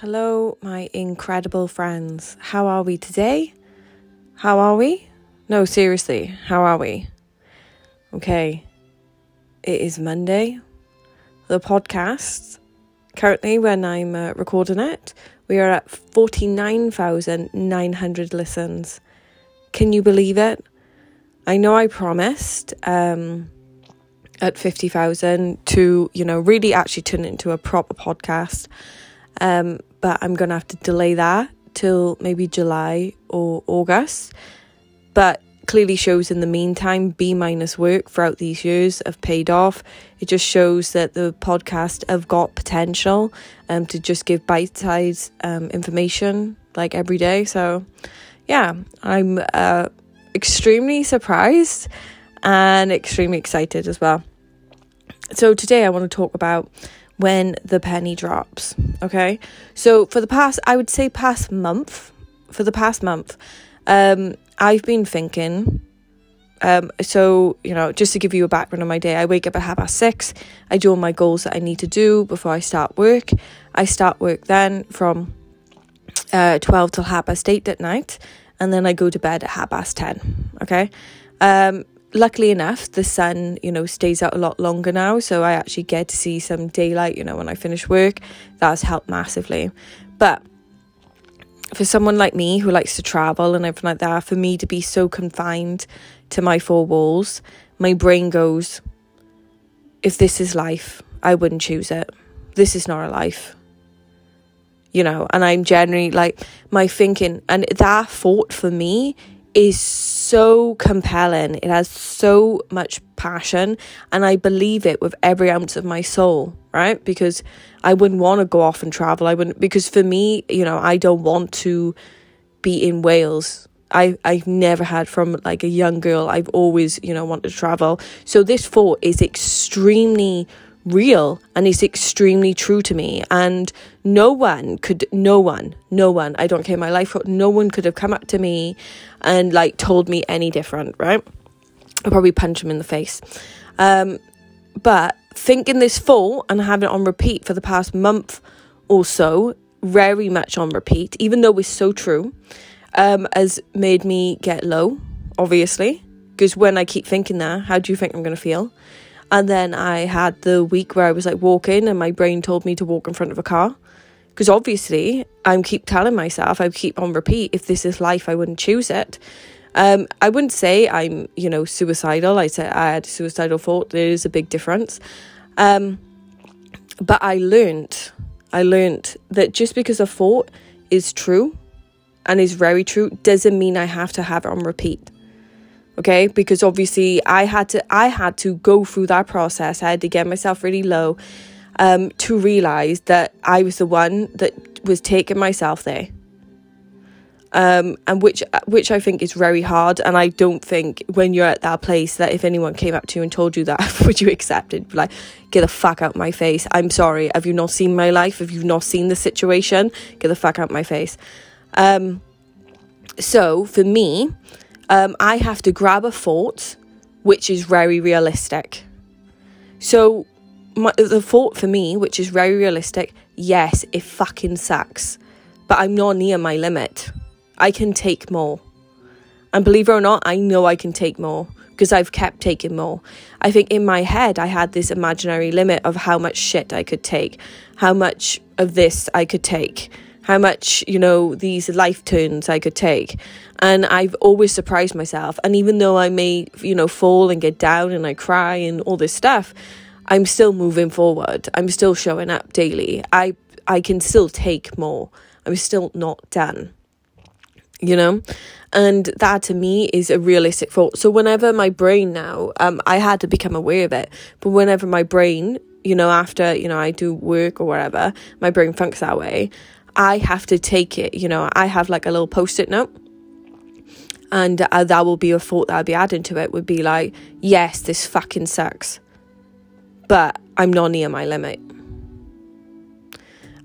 Hello, my incredible friends. How are we today? How are we? No, seriously, how are we? Okay, it is Monday. The podcast, currently, when I'm uh, recording it, we are at 49,900 listens. Can you believe it? I know I promised um, at 50,000 to, you know, really actually turn it into a proper podcast. Um, but I'm going to have to delay that till maybe July or August. But clearly shows in the meantime, B minus work throughout these years have paid off. It just shows that the podcast have got potential um, to just give bite sized um, information like every day. So, yeah, I'm uh, extremely surprised and extremely excited as well. So, today I want to talk about when the penny drops. Okay. So for the past, I would say past month, for the past month, um, I've been thinking. Um, so you know, just to give you a background on my day, I wake up at half past six. I do all my goals that I need to do before I start work. I start work then from uh, twelve till half past eight at night, and then I go to bed at half past ten. Okay. Um, luckily enough, the sun, you know, stays out a lot longer now. So I actually get to see some daylight, you know, when I finish work. That's helped massively. But for someone like me who likes to travel and everything like that, for me to be so confined to my four walls, my brain goes, if this is life, I wouldn't choose it. This is not a life. You know, and I'm generally like, my thinking, and that thought for me is so compelling. It has so much passion, and I believe it with every ounce of my soul, right? Because I wouldn't want to go off and travel. I wouldn't, because for me, you know, I don't want to be in Wales. I, I've never had from like a young girl. I've always, you know, wanted to travel. So this thought is extremely real and it's extremely true to me. And no one could, no one, no one, I don't care my life, no one could have come up to me and like told me any different, right? I'll probably punch him in the face. Um, but thinking this full and having it on repeat for the past month or so, very much on repeat, even though it's so true, um, has made me get low, obviously. Because when I keep thinking that, how do you think I'm going to feel? And then I had the week where I was like walking and my brain told me to walk in front of a car. Because obviously, I keep telling myself, I keep on repeat, if this is life, I wouldn't choose it. Um, I wouldn't say I'm, you know, suicidal. I said I had a suicidal thought. There is a big difference. Um, but I learned, I learned that just because a thought is true and is very true doesn't mean I have to have it on repeat okay? Because obviously i had to i had to go through that process. I had to get myself really low um, to realize that i was the one that was taking myself there. Um, and which which i think is very hard. And i don't think when you're at that place that if anyone came up to you and told you that would you accept it? Like get the fuck out my face. I'm sorry. Have you not seen my life? Have you not seen the situation? Get the fuck out my face. Um, so for me um, I have to grab a thought which is very realistic. So, my, the thought for me, which is very realistic, yes, it fucking sucks, but I'm not near my limit. I can take more. And believe it or not, I know I can take more because I've kept taking more. I think in my head, I had this imaginary limit of how much shit I could take, how much of this I could take how much, you know, these life turns I could take. And I've always surprised myself. And even though I may, you know, fall and get down and I cry and all this stuff, I'm still moving forward. I'm still showing up daily. I I can still take more. I'm still not done. You know? And that to me is a realistic thought. So whenever my brain now, um, I had to become aware of it, but whenever my brain, you know, after, you know, I do work or whatever, my brain functions that way, I have to take it. You know, I have like a little post it note. And uh, that will be a thought that I'll be adding to it would be like, yes, this fucking sucks. But I'm not near my limit.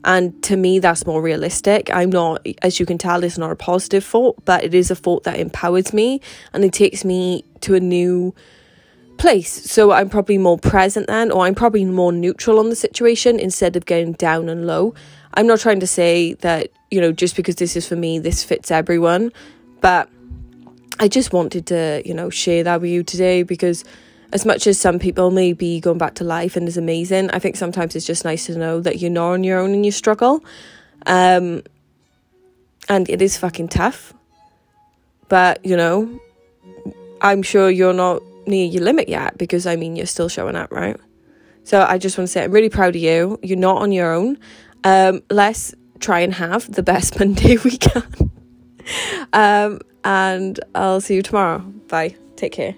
And to me, that's more realistic. I'm not, as you can tell, it's not a positive thought, but it is a thought that empowers me and it takes me to a new place. So I'm probably more present then, or I'm probably more neutral on the situation instead of getting down and low. I'm not trying to say that, you know, just because this is for me, this fits everyone, but I just wanted to, you know, share that with you today because as much as some people may be going back to life and is amazing, I think sometimes it's just nice to know that you're not on your own in your struggle. Um, and it is fucking tough. But, you know, I'm sure you're not near your limit yet because I mean, you're still showing up, right? So I just want to say I'm really proud of you. You're not on your own. Um, let's try and have the best Monday we can. um, and I'll see you tomorrow. Bye. Take care.